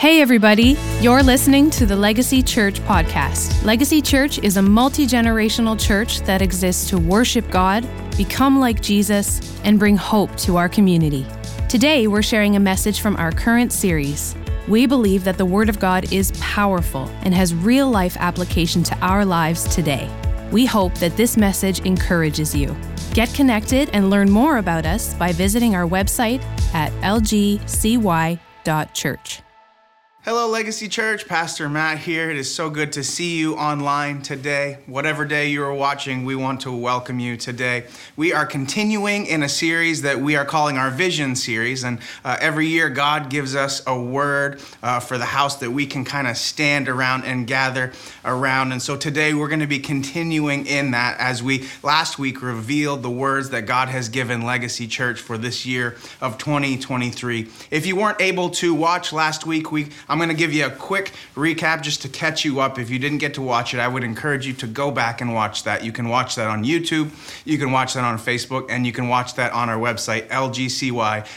Hey, everybody. You're listening to the Legacy Church podcast. Legacy Church is a multi generational church that exists to worship God, become like Jesus, and bring hope to our community. Today, we're sharing a message from our current series. We believe that the Word of God is powerful and has real life application to our lives today. We hope that this message encourages you. Get connected and learn more about us by visiting our website at lgcy.church. Hello, Legacy Church. Pastor Matt here. It is so good to see you online today. Whatever day you are watching, we want to welcome you today. We are continuing in a series that we are calling our Vision series. And uh, every year, God gives us a word uh, for the house that we can kind of stand around and gather around. And so today, we're going to be continuing in that as we last week revealed the words that God has given Legacy Church for this year of 2023. If you weren't able to watch last week, we I'm going to give you a quick recap just to catch you up. If you didn't get to watch it, I would encourage you to go back and watch that. You can watch that on YouTube, you can watch that on Facebook, and you can watch that on our website, lgcy.church.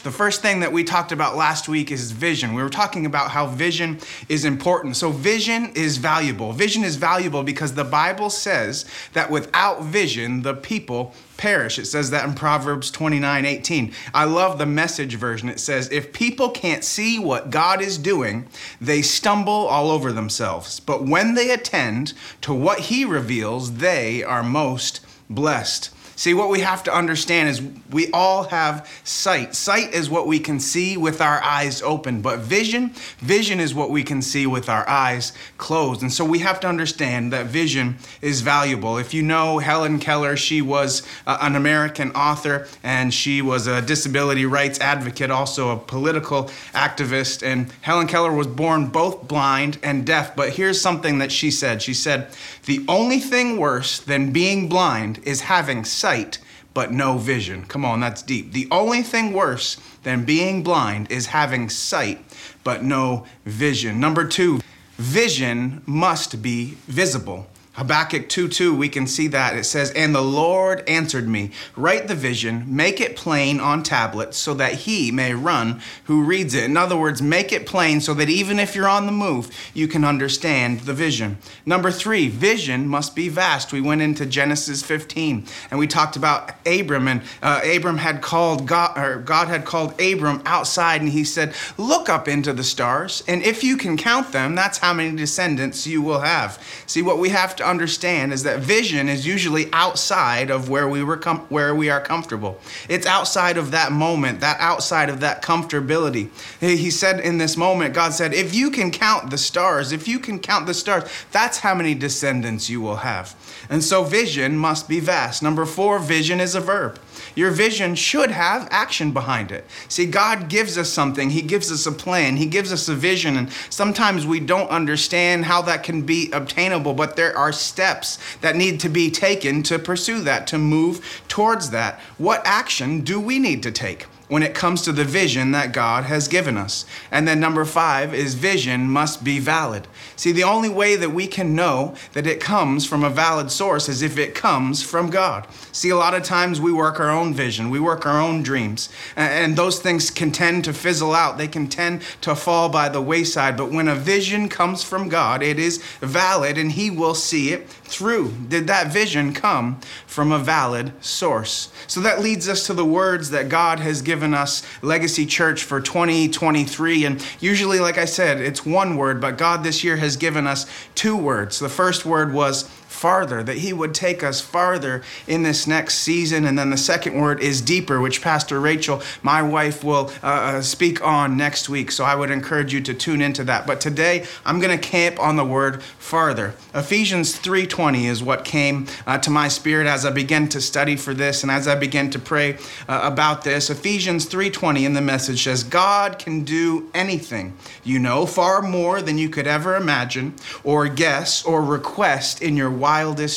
The first thing that we talked about last week is vision. We were talking about how vision is important. So, vision is valuable. Vision is valuable because the Bible says that without vision, the people perish. It says that in Proverbs 29 18. I love the message version. It says, If people can't see what God is doing, they stumble all over themselves. But when they attend to what He reveals, they are most blessed. See, what we have to understand is we all have sight. Sight is what we can see with our eyes open, but vision, vision is what we can see with our eyes closed. And so we have to understand that vision is valuable. If you know Helen Keller, she was uh, an American author and she was a disability rights advocate, also a political activist. And Helen Keller was born both blind and deaf, but here's something that she said. She said, "The only thing worse than being blind is having sight." Sight but no vision. Come on, that's deep. The only thing worse than being blind is having sight but no vision. Number two, vision must be visible. Habakkuk 2 2, we can see that. It says, And the Lord answered me, Write the vision, make it plain on tablets, so that he may run who reads it. In other words, make it plain so that even if you're on the move, you can understand the vision. Number three, vision must be vast. We went into Genesis 15 and we talked about Abram, and uh, Abram had called God, or God had called Abram outside, and he said, Look up into the stars, and if you can count them, that's how many descendants you will have. See, what we have to to understand is that vision is usually outside of where we were com- where we are comfortable. It's outside of that moment, that outside of that comfortability. He said in this moment, God said, if you can count the stars, if you can count the stars, that's how many descendants you will have. And so vision must be vast. Number four, vision is a verb. Your vision should have action behind it. See, God gives us something, He gives us a plan, He gives us a vision, and sometimes we don't understand how that can be obtainable, but there are steps that need to be taken to pursue that, to move towards that. What action do we need to take? When it comes to the vision that God has given us. And then number five is vision must be valid. See, the only way that we can know that it comes from a valid source is if it comes from God. See, a lot of times we work our own vision, we work our own dreams, and those things can tend to fizzle out. They can tend to fall by the wayside. But when a vision comes from God, it is valid and He will see it through. Did that vision come from a valid source? So that leads us to the words that God has given us Legacy Church for 2023. And usually, like I said, it's one word, but God this year has given us two words. The first word was farther, that He would take us farther in this next season. And then the second word is deeper, which Pastor Rachel, my wife, will uh, uh speak on next week. So I would encourage you to tune into that. But today, I'm going to camp on the word farther. Ephesians 3:20 is what came uh, to my spirit as I began to study for this and as I began to pray uh, about this. Ephesians 3:20 in the message says, "God can do anything, you know, far more than you could ever imagine or guess or request in your wildest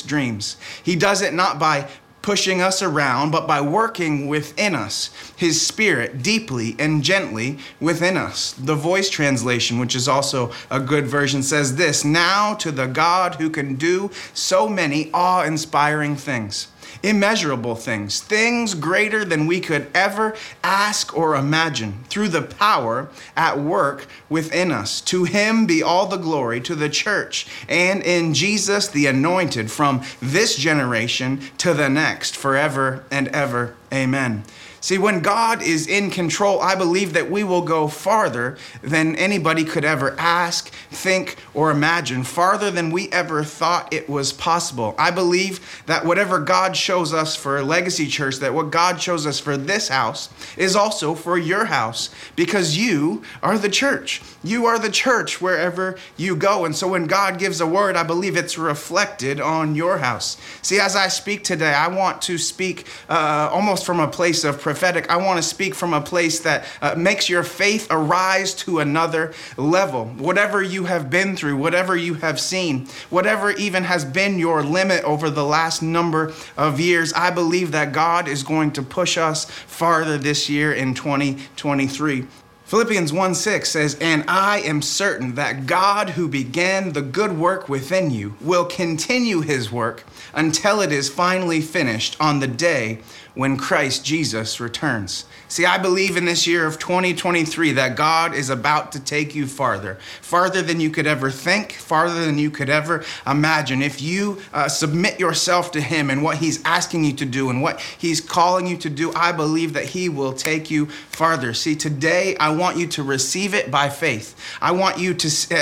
dreams. He does it not by pushing us around, but by working within us, His Spirit deeply and gently within us. The voice translation, which is also a good version, says this Now to the God who can do so many awe inspiring things. Immeasurable things, things greater than we could ever ask or imagine, through the power at work within us. To him be all the glory, to the church, and in Jesus the anointed, from this generation to the next, forever and ever. Amen. See, when God is in control, I believe that we will go farther than anybody could ever ask, think, or imagine, farther than we ever thought it was possible. I believe that whatever God shows us for Legacy Church, that what God shows us for this house is also for your house because you are the church. You are the church wherever you go. And so when God gives a word, I believe it's reflected on your house. See, as I speak today, I want to speak uh, almost from a place of prophetic, I want to speak from a place that uh, makes your faith arise to another level. Whatever you have been through, whatever you have seen, whatever even has been your limit over the last number of years, I believe that God is going to push us farther this year in 2023. Philippians 1 6 says, And I am certain that God, who began the good work within you, will continue his work until it is finally finished on the day when Christ Jesus returns. See, I believe in this year of 2023 that God is about to take you farther, farther than you could ever think, farther than you could ever imagine. If you uh, submit yourself to Him and what He's asking you to do and what He's calling you to do, I believe that He will take you farther. See, today I want you to receive it by faith. I want you to, uh,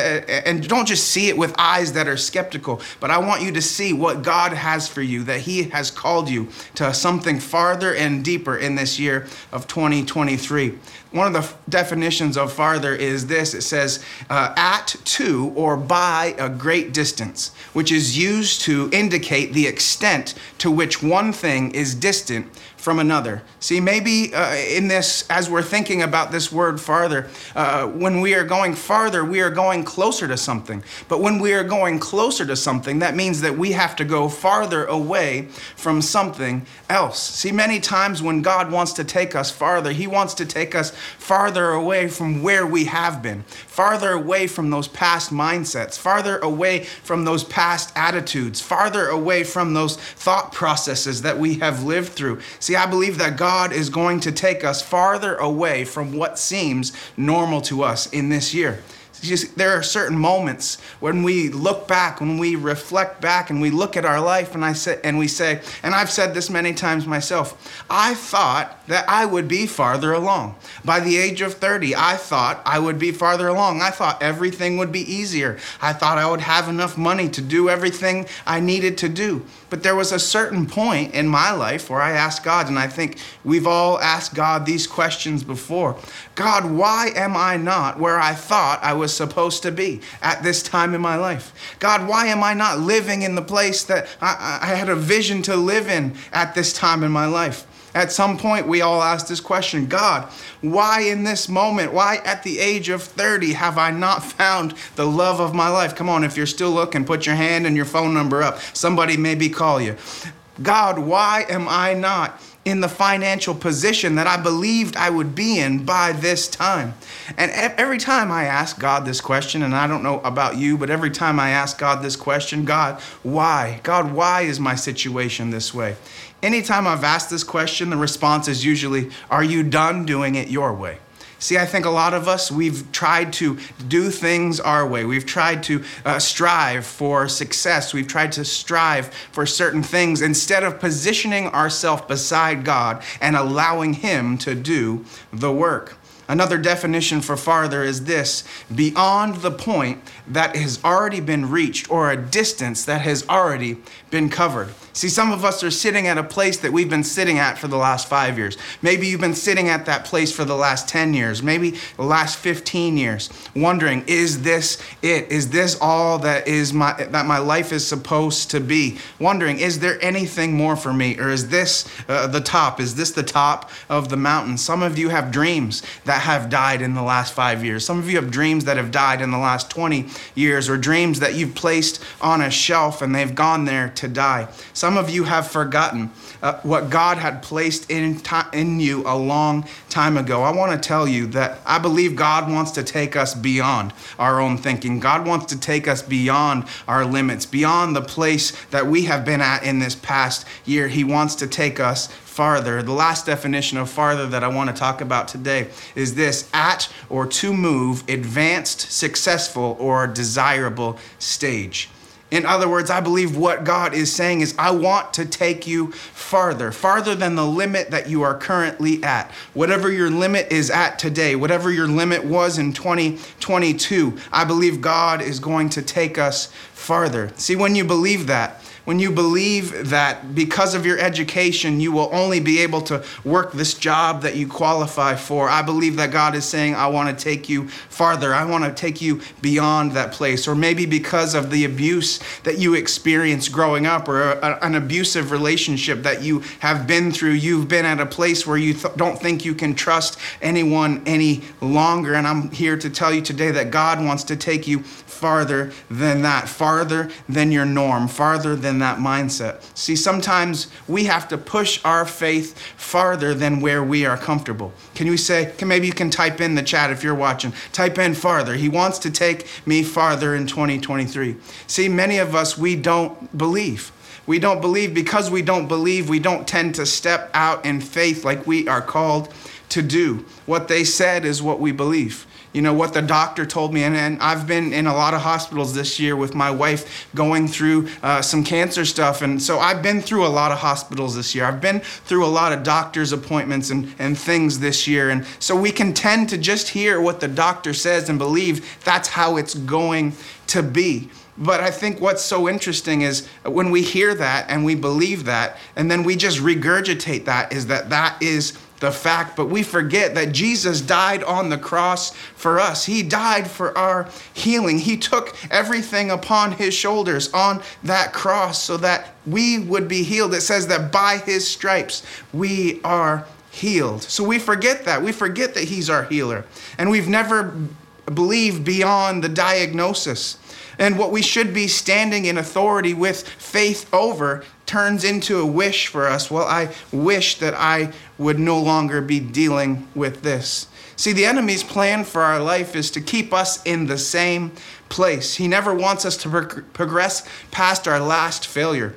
and don't just see it with eyes that are skeptical, but I want you to see what God has for you, that He has called you to something farther and deeper in this year of 2023. One of the f- definitions of farther is this it says, uh, at to or by a great distance, which is used to indicate the extent to which one thing is distant from another. See, maybe uh, in this, as we're thinking about this word farther, uh, when we are going farther, we are going closer to something. But when we are going closer to something, that means that we have to go farther away from something else. See, many times when God wants to take us farther, He wants to take us farther away from where we have been, farther away from those past mindsets, farther away from those past attitudes, farther away from those thought processes that we have lived through. See, I believe that God is going to take us farther away from what seems normal to us in this year. There are certain moments when we look back, when we reflect back, and we look at our life, and I say, and we say, and I've said this many times myself. I thought that I would be farther along. By the age of 30, I thought I would be farther along. I thought everything would be easier. I thought I would have enough money to do everything I needed to do. But there was a certain point in my life where I asked God, and I think we've all asked God these questions before God, why am I not where I thought I was supposed to be at this time in my life? God, why am I not living in the place that I, I had a vision to live in at this time in my life? At some point, we all ask this question God, why in this moment, why at the age of 30 have I not found the love of my life? Come on, if you're still looking, put your hand and your phone number up. Somebody maybe call you. God, why am I not in the financial position that I believed I would be in by this time? And every time I ask God this question, and I don't know about you, but every time I ask God this question, God, why? God, why is my situation this way? anytime I've asked this question, the response is usually, Are you done doing it your way? See, I think a lot of us, we've tried to do things our way. We've tried to uh, strive for success. We've tried to strive for certain things instead of positioning ourselves beside God and allowing Him to do the work. Another definition for farther is this beyond the point that has already been reached or a distance that has already been covered. See, some of us are sitting at a place that we've been sitting at for the last five years. Maybe you've been sitting at that place for the last 10 years, maybe the last 15 years, wondering, is this it? Is this all that is my that my life is supposed to be? Wondering, is there anything more for me? Or is this uh, the top? Is this the top of the mountain? Some of you have dreams that have died in the last five years. Some of you have dreams that have died in the last 20 years, or dreams that you've placed on a shelf and they've gone there to die. Some of you have forgotten uh, what God had placed in, in you a long time ago. I want to tell you that I believe God wants to take us beyond our own thinking. God wants to take us beyond our limits, beyond the place that we have been at in this past year. He wants to take us farther. The last definition of farther that I want to talk about today is this at or to move, advanced, successful, or desirable stage. In other words, I believe what God is saying is, I want to take you farther, farther than the limit that you are currently at. Whatever your limit is at today, whatever your limit was in 2022, I believe God is going to take us farther. See, when you believe that, when you believe that because of your education, you will only be able to work this job that you qualify for, I believe that God is saying, I want to take you farther. I want to take you beyond that place. Or maybe because of the abuse that you experienced growing up or a, an abusive relationship that you have been through, you've been at a place where you th- don't think you can trust anyone any longer. And I'm here to tell you today that God wants to take you farther than that, farther than your norm, farther than that mindset. See, sometimes we have to push our faith farther than where we are comfortable. Can you say, can, maybe you can type in the chat if you're watching, type in farther. He wants to take me farther in 2023. See, many of us, we don't believe. We don't believe because we don't believe, we don't tend to step out in faith like we are called to do. What they said is what we believe you know what the doctor told me. And, and i've been in a lot of hospitals this year with my wife going through uh, some cancer stuff. And so i've been through a lot of hospitals this year. I've been through a lot of doctor's appointments and, and things this year. And so we can tend to just hear what the doctor says and believe that's how it's going to be. But I think what's so interesting is when we hear that and we believe that, and then we just regurgitate that, is that that is the fact, but we forget that Jesus died on the cross for us. He died for our healing. He took everything upon his shoulders on that cross so that we would be healed. It says that by his stripes we are healed. So we forget that. We forget that he's our healer. And we've never believed beyond the diagnosis. And what we should be standing in authority with faith over turns into a wish for us. Well, I wish that I would no longer be dealing with this. See, the enemy's plan for our life is to keep us in the same place. He never wants us to progress past our last failure.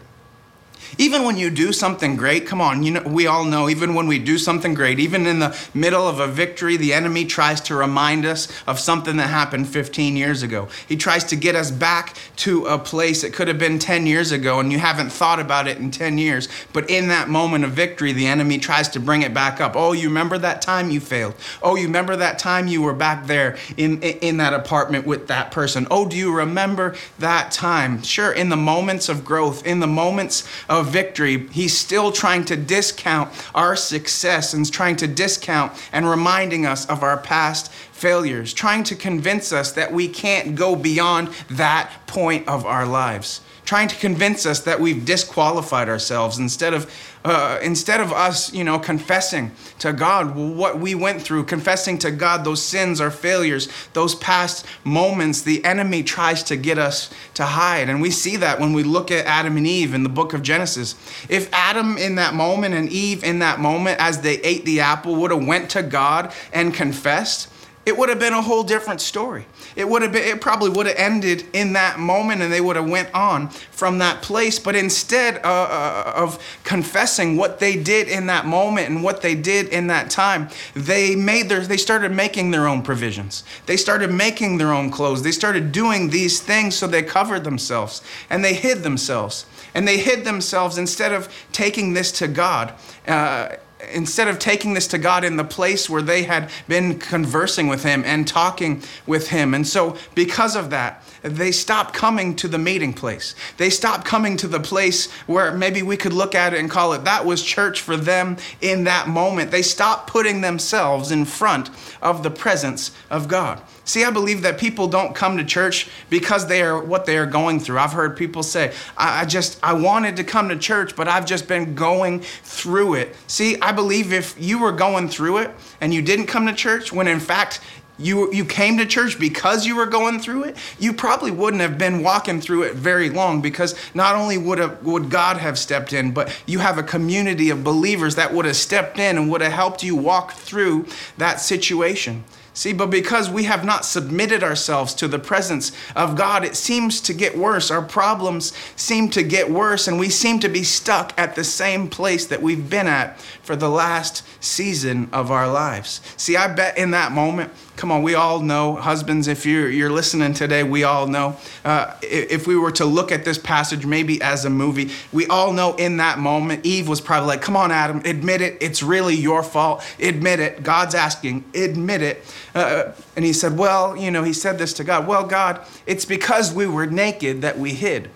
Even when you do something great, come on, you know, we all know, even when we do something great, even in the middle of a victory, the enemy tries to remind us of something that happened 15 years ago. He tries to get us back to a place that could have been 10 years ago and you haven't thought about it in 10 years. But in that moment of victory, the enemy tries to bring it back up. Oh, you remember that time you failed? Oh, you remember that time you were back there in, in that apartment with that person? Oh, do you remember that time? Sure, in the moments of growth, in the moments of of victory, he's still trying to discount our success and trying to discount and reminding us of our past failures, trying to convince us that we can't go beyond that point of our lives trying to convince us that we've disqualified ourselves instead of uh, instead of us you know confessing to god what we went through confessing to god those sins our failures those past moments the enemy tries to get us to hide. And we see that when we look at adam and eve in the book of genesis. If adam in that moment and eve in that moment as they ate the apple would have went to god and confessed it would have been a whole different story. It would have been, it probably would have ended in that moment and they would have went on from that place. But instead uh, uh, of confessing what they did in that moment and what they did in that time, they made their, they started making their own provisions. They started making their own clothes. They started doing these things so they covered themselves and they hid themselves. And they hid themselves instead of taking this to God. Uh, instead of taking this to God in the place where they had been conversing with Him and talking with Him. And so, because of that, they stopped coming to the meeting place. They stopped coming to the place where maybe we could look at it and call it that was church for them in that moment. They stopped putting themselves in front of the presence of God. See, I believe that people don't come to church because they are what they are going through. I've heard people say, I, I just, I wanted to come to church, but I've just been going through it. See, I believe if you were going through it and you didn't come to church, when in fact you, you came to church because you were going through it, you probably wouldn't have been walking through it very long because not only would, have, would God have stepped in, but you have a community of believers that would have stepped in and would have helped you walk through that situation. See, but because we have not submitted ourselves to the presence of God, it seems to get worse. Our problems seem to get worse, and we seem to be stuck at the same place that we've been at for the last season of our lives. See, I bet in that moment, come on, we all know, husbands, if you're, you're listening today, we all know. Uh, if we were to look at this passage maybe as a movie, we all know in that moment, Eve was probably like, come on, Adam, admit it. It's really your fault. Admit it. God's asking, admit it. Uh, and he said, Well, you know, he said this to God. Well, God, it's because we were naked that we hid.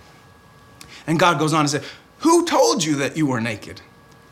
And God goes on and said, Who told you that you were naked?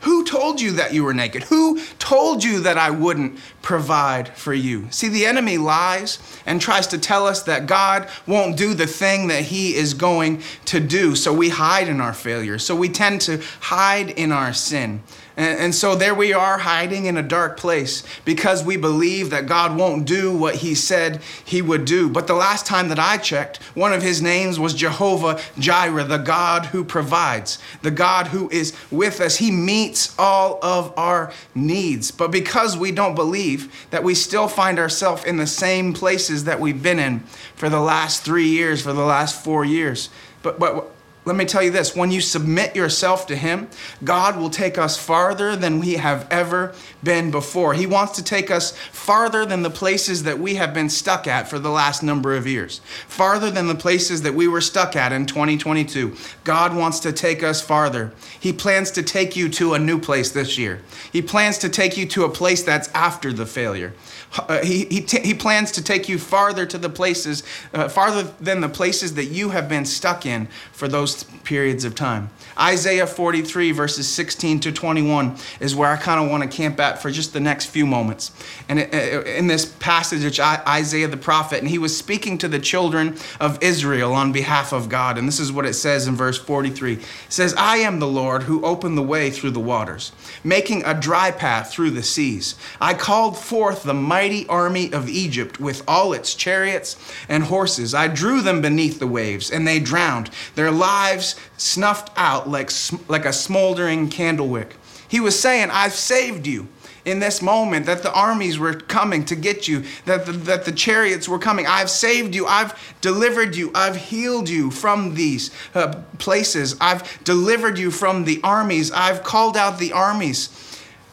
Who told you that you were naked? Who told you that I wouldn't provide for you? See, the enemy lies and tries to tell us that God won't do the thing that he is going to do. So we hide in our failure. So we tend to hide in our sin. And, and so there we are hiding in a dark place because we believe that God won't do what he said he would do. But the last time that I checked, one of his names was Jehovah Jireh, the God who provides, the God who is with us. He meets all of our needs. But because we don't believe that we still find ourselves in the same places that we've been in for the last three years, for the last four years. But, but let me tell you this when you submit yourself to Him, God will take us farther than we have ever been before. He wants to take us farther than the places that we have been stuck at for the last number of years, farther than the places that we were stuck at in 2022. God wants to take us farther. He plans to take you to a new place this year, He plans to take you to a place that's after the failure. Uh, he, he, t- he plans to take you farther to the places, uh, farther than the places that you have been stuck in for those periods of time. Isaiah 43, verses 16 to 21, is where I kind of want to camp at for just the next few moments. And in this passage, it's Isaiah the prophet, and he was speaking to the children of Israel on behalf of God. And this is what it says in verse 43 it says, I am the Lord who opened the way through the waters, making a dry path through the seas. I called forth the mighty army of Egypt with all its chariots and horses. I drew them beneath the waves, and they drowned, their lives snuffed out like, like a smoldering candle wick. He was saying, I've saved you in this moment that the armies were coming to get you, that the, that the chariots were coming. I've saved you. I've delivered you. I've healed you from these uh, places. I've delivered you from the armies. I've called out the armies.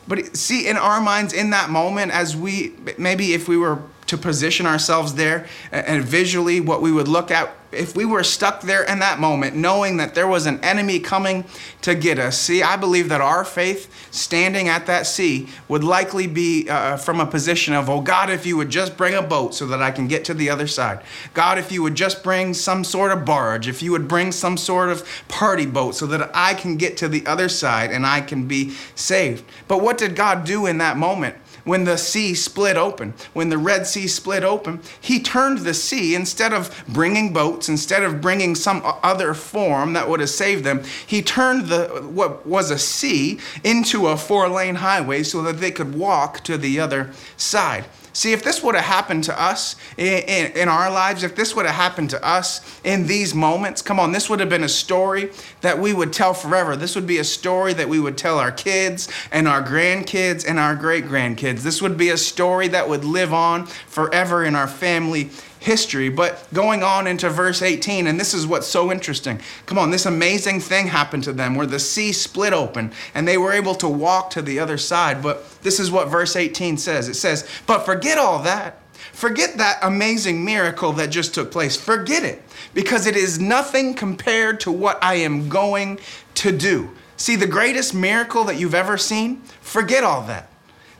But see, in our minds, in that moment, as we maybe if we were to position ourselves there and visually what we would look at if we were stuck there in that moment knowing that there was an enemy coming to get us. See i believe that our faith standing at that sea would likely be uh, from a position of oh god if you would just bring a boat so that i can get to the other side. God if you would just bring some sort of barge if you would bring some sort of party boat so that i can get to the other side and i can be saved. But what did god do in that moment when the sea split open, when the Red Sea split open, he turned the sea, instead of bringing boats, instead of bringing some other form that would have saved them, he turned the what was a sea into a four lane highway so that they could walk to the other side. See, if this would have happened to us in, in, in, our lives, if this would have happened to us in these moments, come on, this would have been a story that we would tell forever. This would be a story that we would tell our kids and our grandkids and our great grandkids. This would be a story that would live on forever in our family history. But going on into verse 18, and this is what's so interesting. Come on, this amazing thing happened to them where the sea split open and they were able to walk to the other side. But this is what verse 18 says it says, But forget all that. Forget that amazing miracle that just took place. Forget it because it is nothing compared to what I am going to do. See, the greatest miracle that you've ever seen, forget all that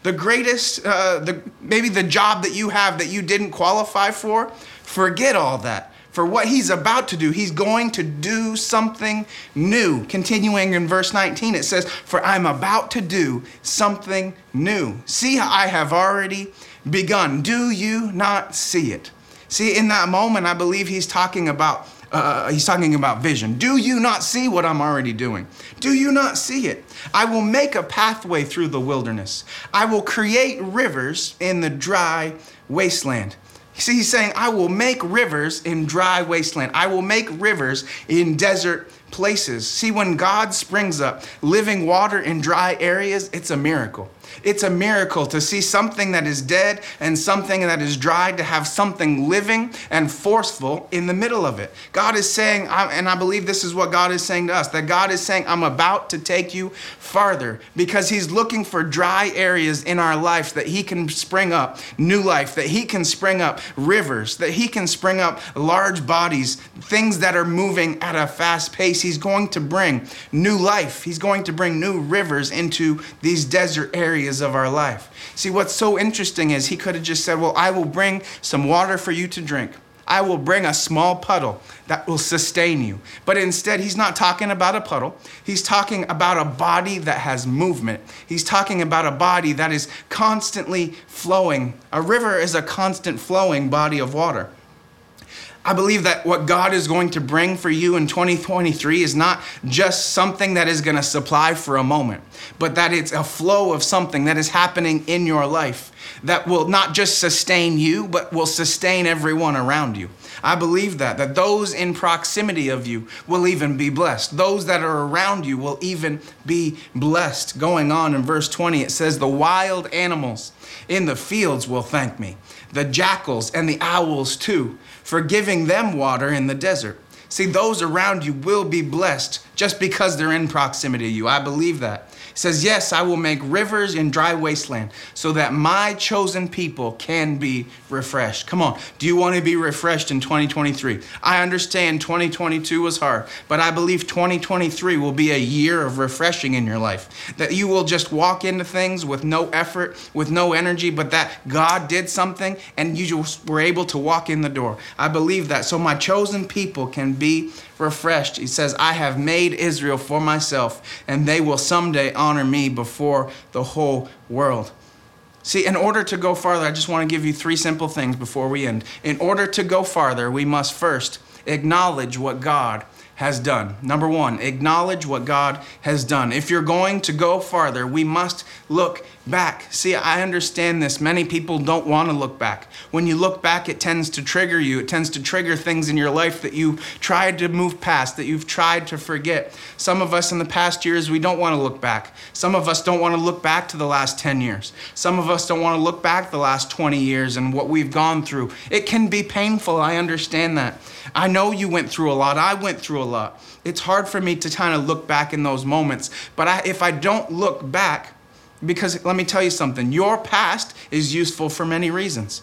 the greatest, uh, the, maybe the job that you have that you didn't qualify for, forget all that. For what he's about to do, he's going to do something new. Continuing in verse 19, it says, For I'm about to do something new. See, I have already begun. Do you not see it? See, in that moment, I believe he's talking about uh, he's talking about vision. Do you not see what I'm already doing? Do you not see it? I will make a pathway through the wilderness. I will create rivers in the dry wasteland. See, he's saying, I will make rivers in dry wasteland. I will make rivers in desert places. See, when God springs up living water in dry areas, it's a miracle. It's a miracle to see something that is dead and something that is dry, to have something living and forceful in the middle of it. God is saying, and I believe this is what God is saying to us, that God is saying, I'm about to take you farther because He's looking for dry areas in our life that He can spring up new life, that He can spring up rivers, that He can spring up large bodies, things that are moving at a fast pace. He's going to bring new life, He's going to bring new rivers into these desert areas areas of our life. See, what's so interesting is he could have just said, Well, I will bring some water for you to drink. I will bring a small puddle that will sustain you. But instead, he's not talking about a puddle. He's talking about a body that has movement. He's talking about a body that is constantly flowing. A river is a constant flowing body of water. I believe that what God is going to bring for you in 2023 is not just something that is going to supply for a moment, but that it's a flow of something that is happening in your life that will not just sustain you, but will sustain everyone around you. I believe that, that those in proximity of you will even be blessed. Those that are around you will even be blessed. Going on in verse 20, it says, The wild animals in the fields will thank me, the jackals and the owls too for giving them water in the desert. See, those around you will be blessed just because they're in proximity to you. I believe that says, Yes, I will make rivers in dry wasteland so that my chosen people can be refreshed. Come on, do you want to be refreshed in 2023? I understand 2022 was hard, but I believe 2023 will be a year of refreshing in your life. That you will just walk into things with no effort, with no energy, but that God did something and you just were able to walk in the door. I believe that. So my chosen people can be refreshed. He says, I have made Israel for myself, and they will someday honor me before the whole world. See, in order to go farther, I just want to give you three simple things before we end. In order to go farther, we must first acknowledge what God has done. Number one, acknowledge what God has done. If you're going to go farther, we must look back. See, I understand this. Many people don't want to look back. When you look back, it tends to trigger you. It tends to trigger things in your life that you've tried to move past, that you've tried to forget. Some of us in the past years, we don't want to look back. Some of us don't want to look back to the last 10 years. Some of us don't want to look back the last 20 years and what we've gone through. It can be painful. I understand that. I know you went through a lot. I went through a lot. It's hard for me to kind of look back in those moments. But I, if I don't look back, because let me tell you something, your past is useful for many reasons.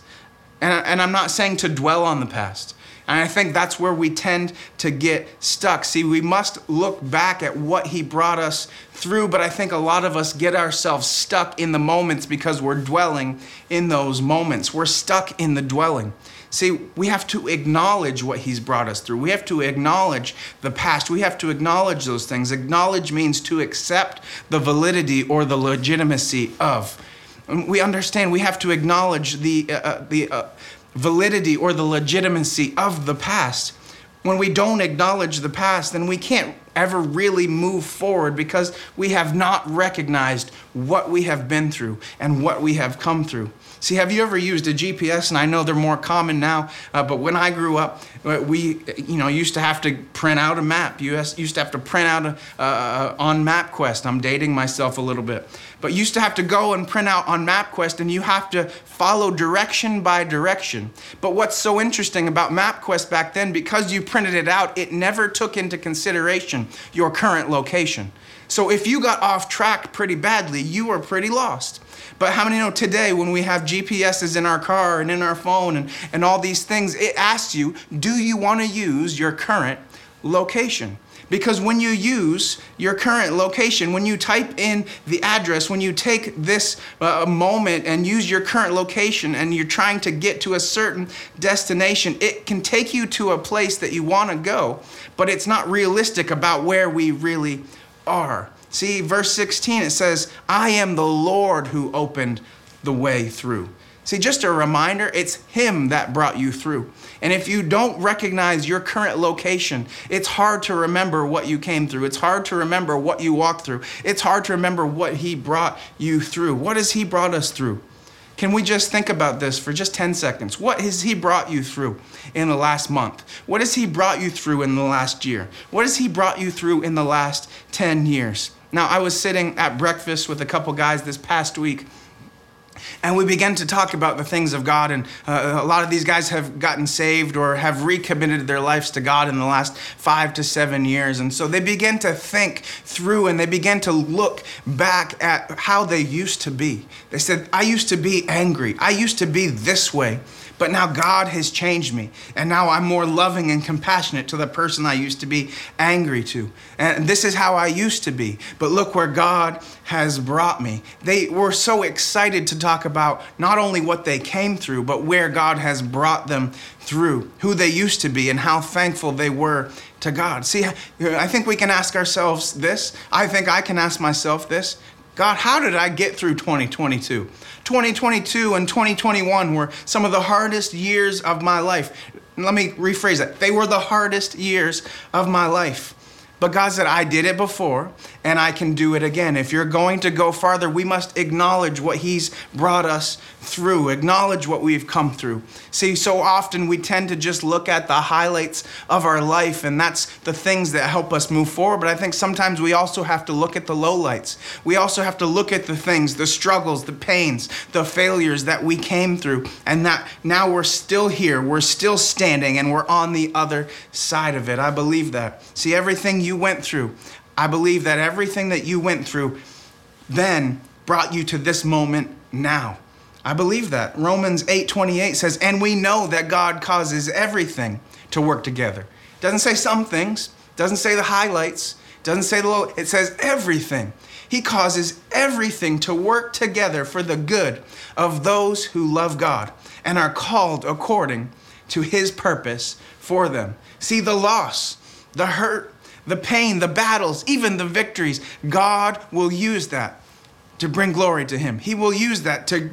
And, and I'm not saying to dwell on the past. And I think that's where we tend to get stuck. See, we must look back at what He brought us through, but I think a lot of us get ourselves stuck in the moments because we're dwelling in those moments. We're stuck in the dwelling. See, we have to acknowledge what He's brought us through. We have to acknowledge the past. We have to acknowledge those things. Acknowledge means to accept the validity or the legitimacy of. we understand we have to acknowledge the, uh, uh, the uh, validity or the legitimacy of the past. When we don't acknowledge the past, then we can't ever really move forward because we have not recognized what we have been through and what we have come through. See, have you ever used a GPS? And I know they're more common now, uh, but when I grew up, uh, we, you know, used to have to print out a map. You used to have to print out a, uh, on MapQuest. I'm dating myself a little bit, but used to have to go and print out on MapQuest, and you have to follow direction by direction. But what's so interesting about MapQuest back then, because you printed it out, it never took into consideration your current location. So if you got off track pretty badly, you were pretty lost. But how many know today when we have GPSs in our car and in our phone and, and all these things, it asks you, do you want to use your current location? Because when you use your current location, when you type in the address, when you take this uh, moment and use your current location and you're trying to get to a certain destination, it can take you to a place that you want to go, but it's not realistic about where we really are. See, verse 16, it says, I am the Lord who opened the way through. See, just a reminder, it's Him that brought you through. And if you don't recognize your current location, it's hard to remember what you came through. It's hard to remember what you walked through. It's hard to remember what He brought you through. What has He brought us through? Can we just think about this for just 10 seconds? What has He brought you through in the last month? What has He brought you through in the last year? What has He brought you through in the last 10 years? Now, I was sitting at breakfast with a couple guys this past week and we began to talk about the things of God. And uh, a lot of these guys have gotten saved or have recommitted their lives to God in the last five to seven years. And so they began to think through and they began to look back at how they used to be. They said, I used to be angry, I used to be this way. But now God has changed me. And now I'm more loving and compassionate to the person I used to be angry to. And this is how I used to be. But look where God has brought me. They were so excited to talk about not only what they came through, but where God has brought them through, who they used to be, and how thankful they were to God. See, I think we can ask ourselves this. I think I can ask myself this God, how did I get through 2022? 2022 and 2021 were some of the hardest years of my life. Let me rephrase that. They were the hardest years of my life. But God said, I did it before and I can do it again. If you're going to go farther, we must acknowledge what He's brought us through, acknowledge what we've come through. See, so often we tend to just look at the highlights of our life, and that's the things that help us move forward. But I think sometimes we also have to look at the lowlights. We also have to look at the things, the struggles, the pains, the failures that we came through, and that now we're still here, we're still standing, and we're on the other side of it. I believe that. See, everything you went through, I believe that everything that you went through then brought you to this moment now. I believe that. Romans 8:28 says, "And we know that God causes everything to work together." Doesn't say some things, doesn't say the highlights, doesn't say the low, it says everything. He causes everything to work together for the good of those who love God and are called according to his purpose for them. See the loss, the hurt, the pain, the battles, even the victories, God will use that to bring glory to Him. He will use that to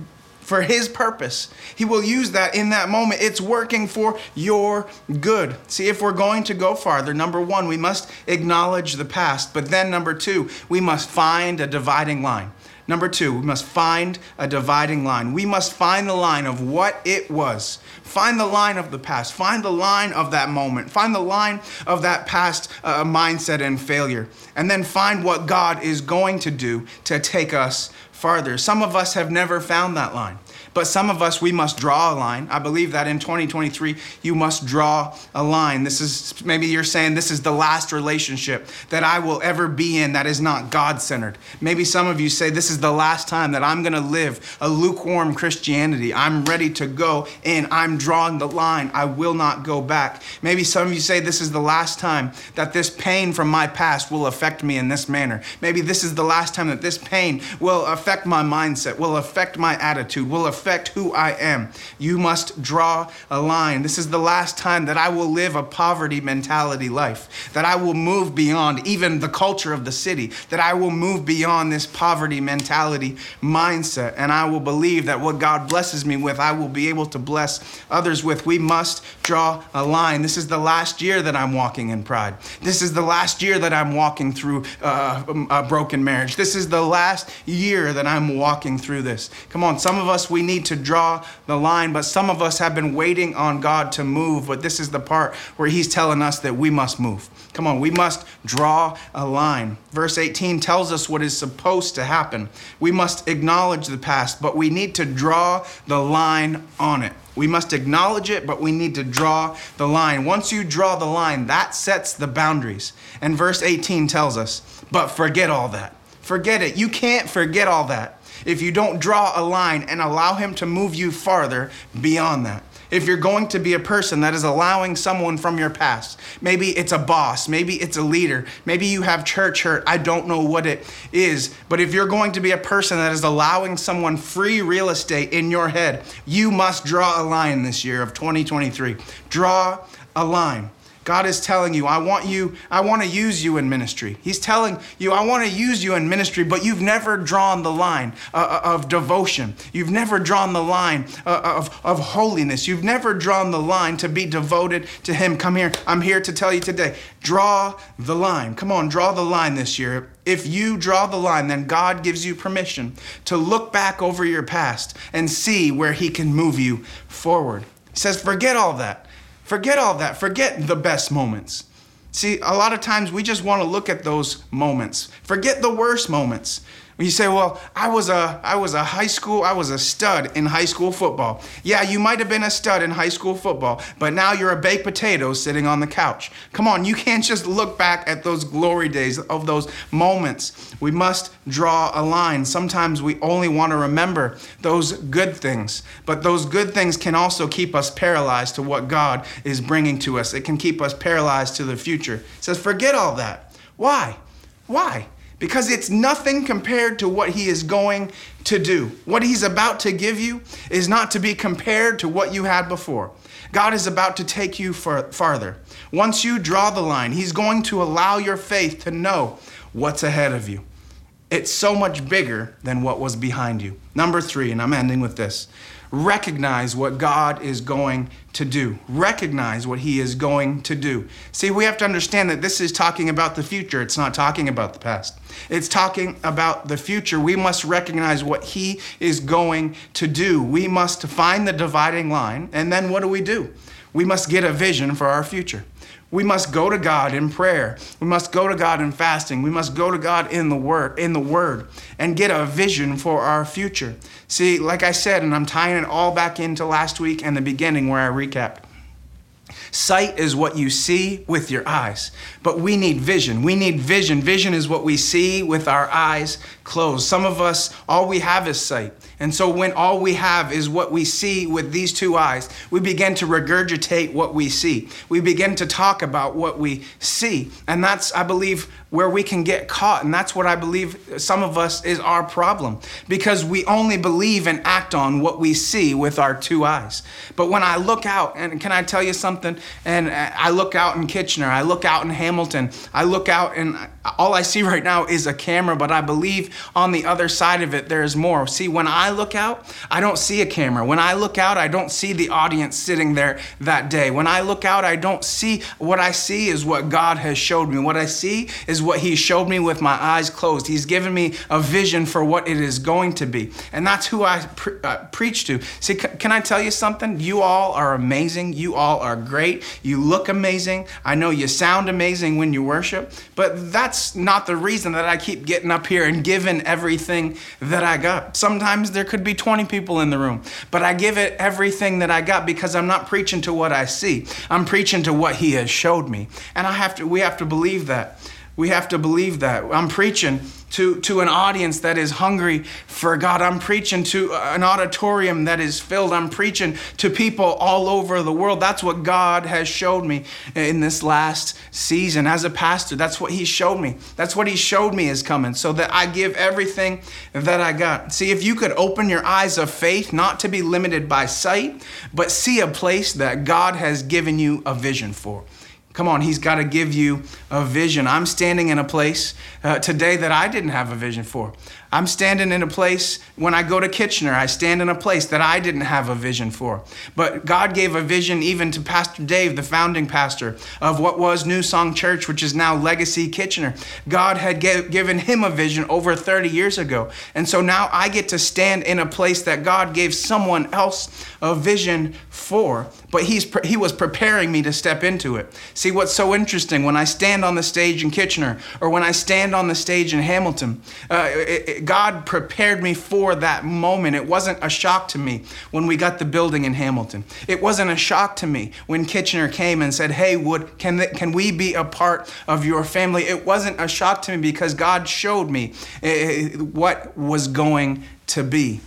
for his purpose. He will use that in that moment. It's working for your good. See, if we're going to go farther, number one, we must acknowledge the past. But then, number two, we must find a dividing line. Number two, we must find a dividing line. We must find the line of what it was. Find the line of the past. Find the line of that moment. Find the line of that past uh, mindset and failure. And then find what God is going to do to take us farther. Some of us have never found that line. But some of us, we must draw a line. I believe that in 2023, you must draw a line. This is maybe you're saying this is the last relationship that I will ever be in that is not God centered. Maybe some of you say this is the last time that I'm going to live a lukewarm Christianity. I'm ready to go in. I'm drawing the line. I will not go back. Maybe some of you say this is the last time that this pain from my past will affect me in this manner. Maybe this is the last time that this pain will affect my mindset, will affect my attitude, will affect affect who I am. You must draw a line. This is the last time that I will live a poverty mentality life, that I will move beyond even the culture of the city, that I will move beyond this poverty mentality mindset, and I will believe that what God blesses me with, I will be able to bless others with. We must draw a line. This is the last year that I'm walking in pride. This is the last year that I'm walking through uh, a broken marriage. This is the last year that I'm walking through this. Come on, some of us, we need to draw the line, but some of us have been waiting on God to move. But this is the part where He's telling us that we must move. Come on, we must draw a line. Verse 18 tells us what is supposed to happen. We must acknowledge the past, but we need to draw the line on it. We must acknowledge it, but we need to draw the line. Once you draw the line, that sets the boundaries. And verse 18 tells us, but forget all that. Forget it. You can't forget all that if you don't draw a line and allow Him to move you farther beyond that. If you're going to be a person that is allowing someone from your past, maybe it's a boss, maybe it's a leader, maybe you have church hurt, I don't know what it is, but if you're going to be a person that is allowing someone free real estate in your head, you must draw a line this year of 2023. Draw a line. God is telling you, I want you, I want to use you in ministry. He's telling you, I want to use you in ministry, but you've never drawn the line uh, uh, of devotion. You've never drawn the line uh, of, of holiness. You've never drawn the line to be devoted to Him. Come here. I'm here to tell you today draw the line. Come on, draw the line this year. If you draw the line, then God gives you permission to look back over your past and see where He can move you forward. He says, forget all that. Forget all that. Forget the best moments. See, a lot of times we just want to look at those moments. Forget the worst moments. You say, well, I was a I was a high school, I was a stud in high school football. Yeah, you might have been a stud in high school football, but now you're a baked potato sitting on the couch. Come on, you can't just look back at those glory days of those moments. We must draw a line. Sometimes we only want to remember those good things, but those good things can also keep us paralyzed to what God is bringing to us. It can keep us paralyzed to the future. It says, forget all that. Why? Why? Because it's nothing compared to what he is going to do. What he's about to give you is not to be compared to what you had before. God is about to take you far, farther. Once you draw the line, he's going to allow your faith to know what's ahead of you. It's so much bigger than what was behind you. Number three, and I'm ending with this recognize what God is going to do. Recognize what He is going to do. See, we have to understand that this is talking about the future, it's not talking about the past. It's talking about the future. We must recognize what He is going to do. We must find the dividing line, and then what do we do? We must get a vision for our future. We must go to God in prayer. We must go to God in fasting. We must go to God in the word, in the word and get a vision for our future. See, like I said, and I'm tying it all back into last week and the beginning where I recapped. Sight is what you see with your eyes, but we need vision. We need vision. Vision is what we see with our eyes closed. Some of us, all we have is sight. And so, when all we have is what we see with these two eyes, we begin to regurgitate what we see. We begin to talk about what we see. And that's, I believe, where we can get caught. And that's what I believe some of us is our problem because we only believe and act on what we see with our two eyes. But when I look out, and can I tell you something? And I look out in Kitchener, I look out in Hamilton, I look out, and all I see right now is a camera, but I believe on the other side of it, there's more. See, when I look out, I don't see a camera. When I look out, I don't see the audience sitting there that day. When I look out, I don't see what I see is what God has showed me. What I see is what He showed me with my eyes closed. He's given me a vision for what it is going to be. And that's who I pre- uh, preach to. See, c- can I tell you something? You all are amazing. You all are great. You look amazing. I know you sound amazing when you worship, but that's not the reason that I keep getting up here and giving everything that I got. Sometimes there could be 20 people in the room, but I give it everything that I got because I'm not preaching to what I see. I'm preaching to what he has showed me. And I have to we have to believe that. We have to believe that. I'm preaching to, to an audience that is hungry for God. I'm preaching to an auditorium that is filled. I'm preaching to people all over the world. That's what God has showed me in this last season as a pastor. That's what He showed me. That's what He showed me is coming so that I give everything that I got. See, if you could open your eyes of faith, not to be limited by sight, but see a place that God has given you a vision for. Come on, he's got to give you a vision. I'm standing in a place uh, today that I didn't have a vision for. I'm standing in a place when I go to Kitchener, I stand in a place that I didn't have a vision for. But God gave a vision even to Pastor Dave, the founding pastor of what was New Song Church, which is now Legacy Kitchener. God had given him a vision over 30 years ago. And so now I get to stand in a place that God gave someone else a vision for, but he's he was preparing me to step into it. See what's so interesting when I stand on the stage in Kitchener or when I stand on the stage in Hamilton, uh, it, God prepared me for that moment. It wasn't a shock to me when we got the building in Hamilton. It wasn't a shock to me when Kitchener came and said, "Hey, Wood, can th- can we be a part of your family?" It wasn't a shock to me because God showed me uh, what was going to be.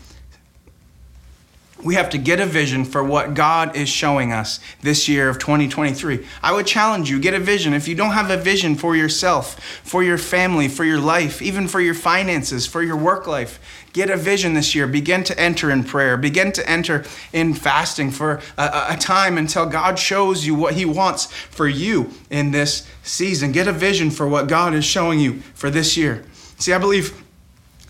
We have to get a vision for what God is showing us this year of 2023. I would challenge you get a vision. If you don't have a vision for yourself, for your family, for your life, even for your finances, for your work life, get a vision this year. Begin to enter in prayer. Begin to enter in fasting for a, a time until God shows you what He wants for you in this season. Get a vision for what God is showing you for this year. See, I believe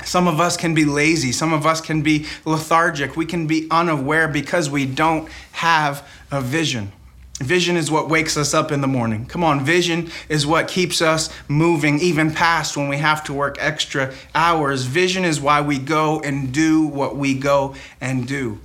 some of us can be lazy. Some of us can be lethargic. We can be unaware because we don't have a vision. Vision is what wakes us up in the morning. Come on, vision is what keeps us moving even past when we have to work extra hours. Vision is why we go and do what we go and do.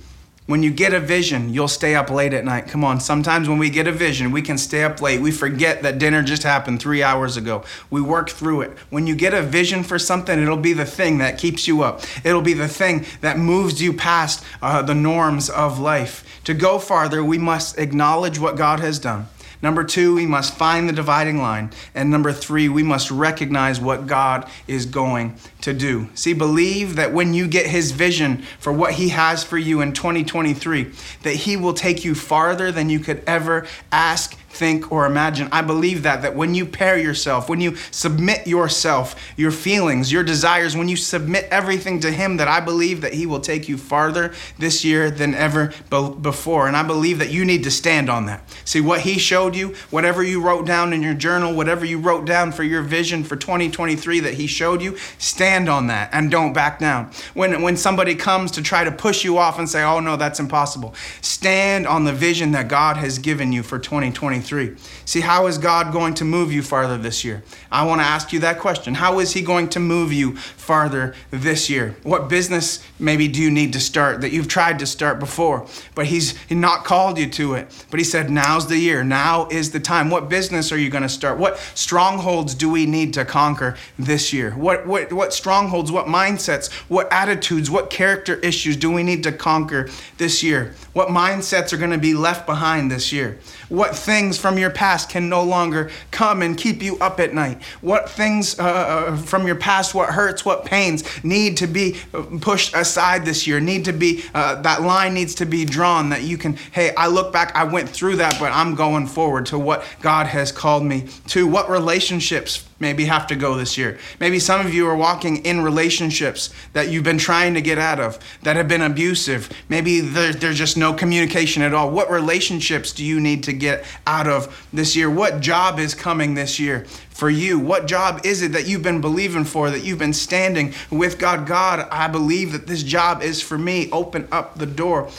When you get a vision, you'll stay up late at night. Come on, sometimes when we get a vision, we can stay up late. We forget that dinner just happened three hours ago. We work through it. When you get a vision for something, it'll be the thing that keeps you up, it'll be the thing that moves you past uh, the norms of life. To go farther, we must acknowledge what God has done. Number two, we must find the dividing line. And number three, we must recognize what God is going to do. See, believe that when you get His vision for what He has for you in 2023, that He will take you farther than you could ever ask, think, or imagine. I believe that, that when you pair yourself, when you submit yourself, your feelings, your desires, when you submit everything to Him, that I believe that He will take you farther this year than ever before. And I believe that you need to stand on that. See, what He showed you, whatever you wrote down in your journal, whatever you wrote down for your vision for 2023 that He showed you, stand on that and don't back down. When, when somebody comes to try to push you off and say, oh no, that's impossible, stand on the vision that God has given you for 2023. 2023. See, how is God going to move you farther this year? I want to ask you that question. How is He going to move you farther this year? What business maybe do you need to start that you've tried to start before, but He's not called you to it? But He said, now's the year, now is the time. What business are you going to start? What strongholds do we need to conquer this year? What, what, what strongholds, what mindsets, what attitudes, what character issues do we need to conquer this year? What mindsets are going to be left behind this year? What things from your past can no longer come and keep you up at night? What things uh, uh, from your past, what hurts, what pains need to be uh, pushed aside this year? Need to be, uh, that line needs to be drawn that you can, hey, I look back, I went through that, but I'm going forward to what God has called me to. What relationships maybe have to go this year. Maybe some of you are walking in relationships that you've been trying to get out of that have been abusive. Maybe there's just no communication at all. What relationships do you need to get out of this year? What job is coming this year? For you, what job is it that you've been believing for, that you've been standing with God? God, I believe that this job is for me. Open up the door.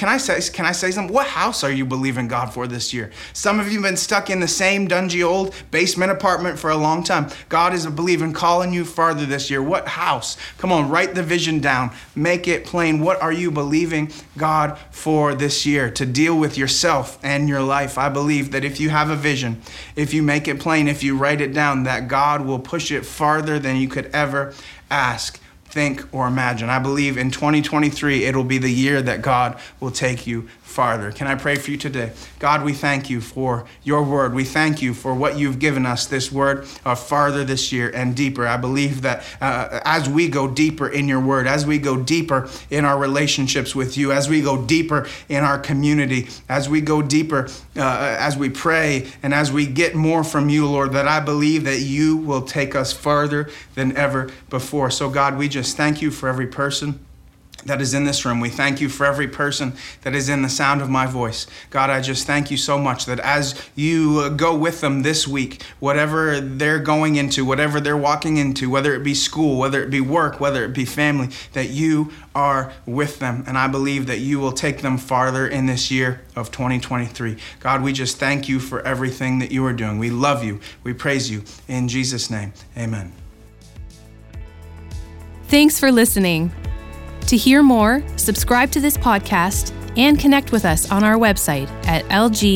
Can I say can I say something? What house are you believing God for this year? Some of you have been stuck in the same dungy old basement apartment for a long time. God is believing calling you farther this year. What house? Come on, write the vision down. Make it plain. What are you believing God for this year to deal with yourself and your life? I believe that if you have a vision, if you make it plain, if you write it down, that God will push it farther than you could ever ask think, or imagine. I believe in 2023, it'll be the year that God will take you farther. Can I pray for you today? God, we thank you for your word. We thank you for what you've given us, this word of farther this year and deeper. I believe that uh, as we go deeper in your word, as we go deeper in our relationships with you, as we go deeper in our community, as we go deeper, uh, as we pray, and as we get more from you, Lord, that I believe that you will take us farther than ever before. So, God, we just thank you for every person that is in this room. We thank you for every person that is in the sound of my voice. God, I just thank you so much that as you go with them this week, whatever they're going into, whatever they're walking into, whether it be school, whether it be work, whether it be family, that you are with them. And I believe that you will take them farther in this year of 2023. God, we just thank you for everything that you are doing. We love you. We praise you. In Jesus' name, amen. Thanks for listening. To hear more, subscribe to this podcast and connect with us on our website at lgcy.church.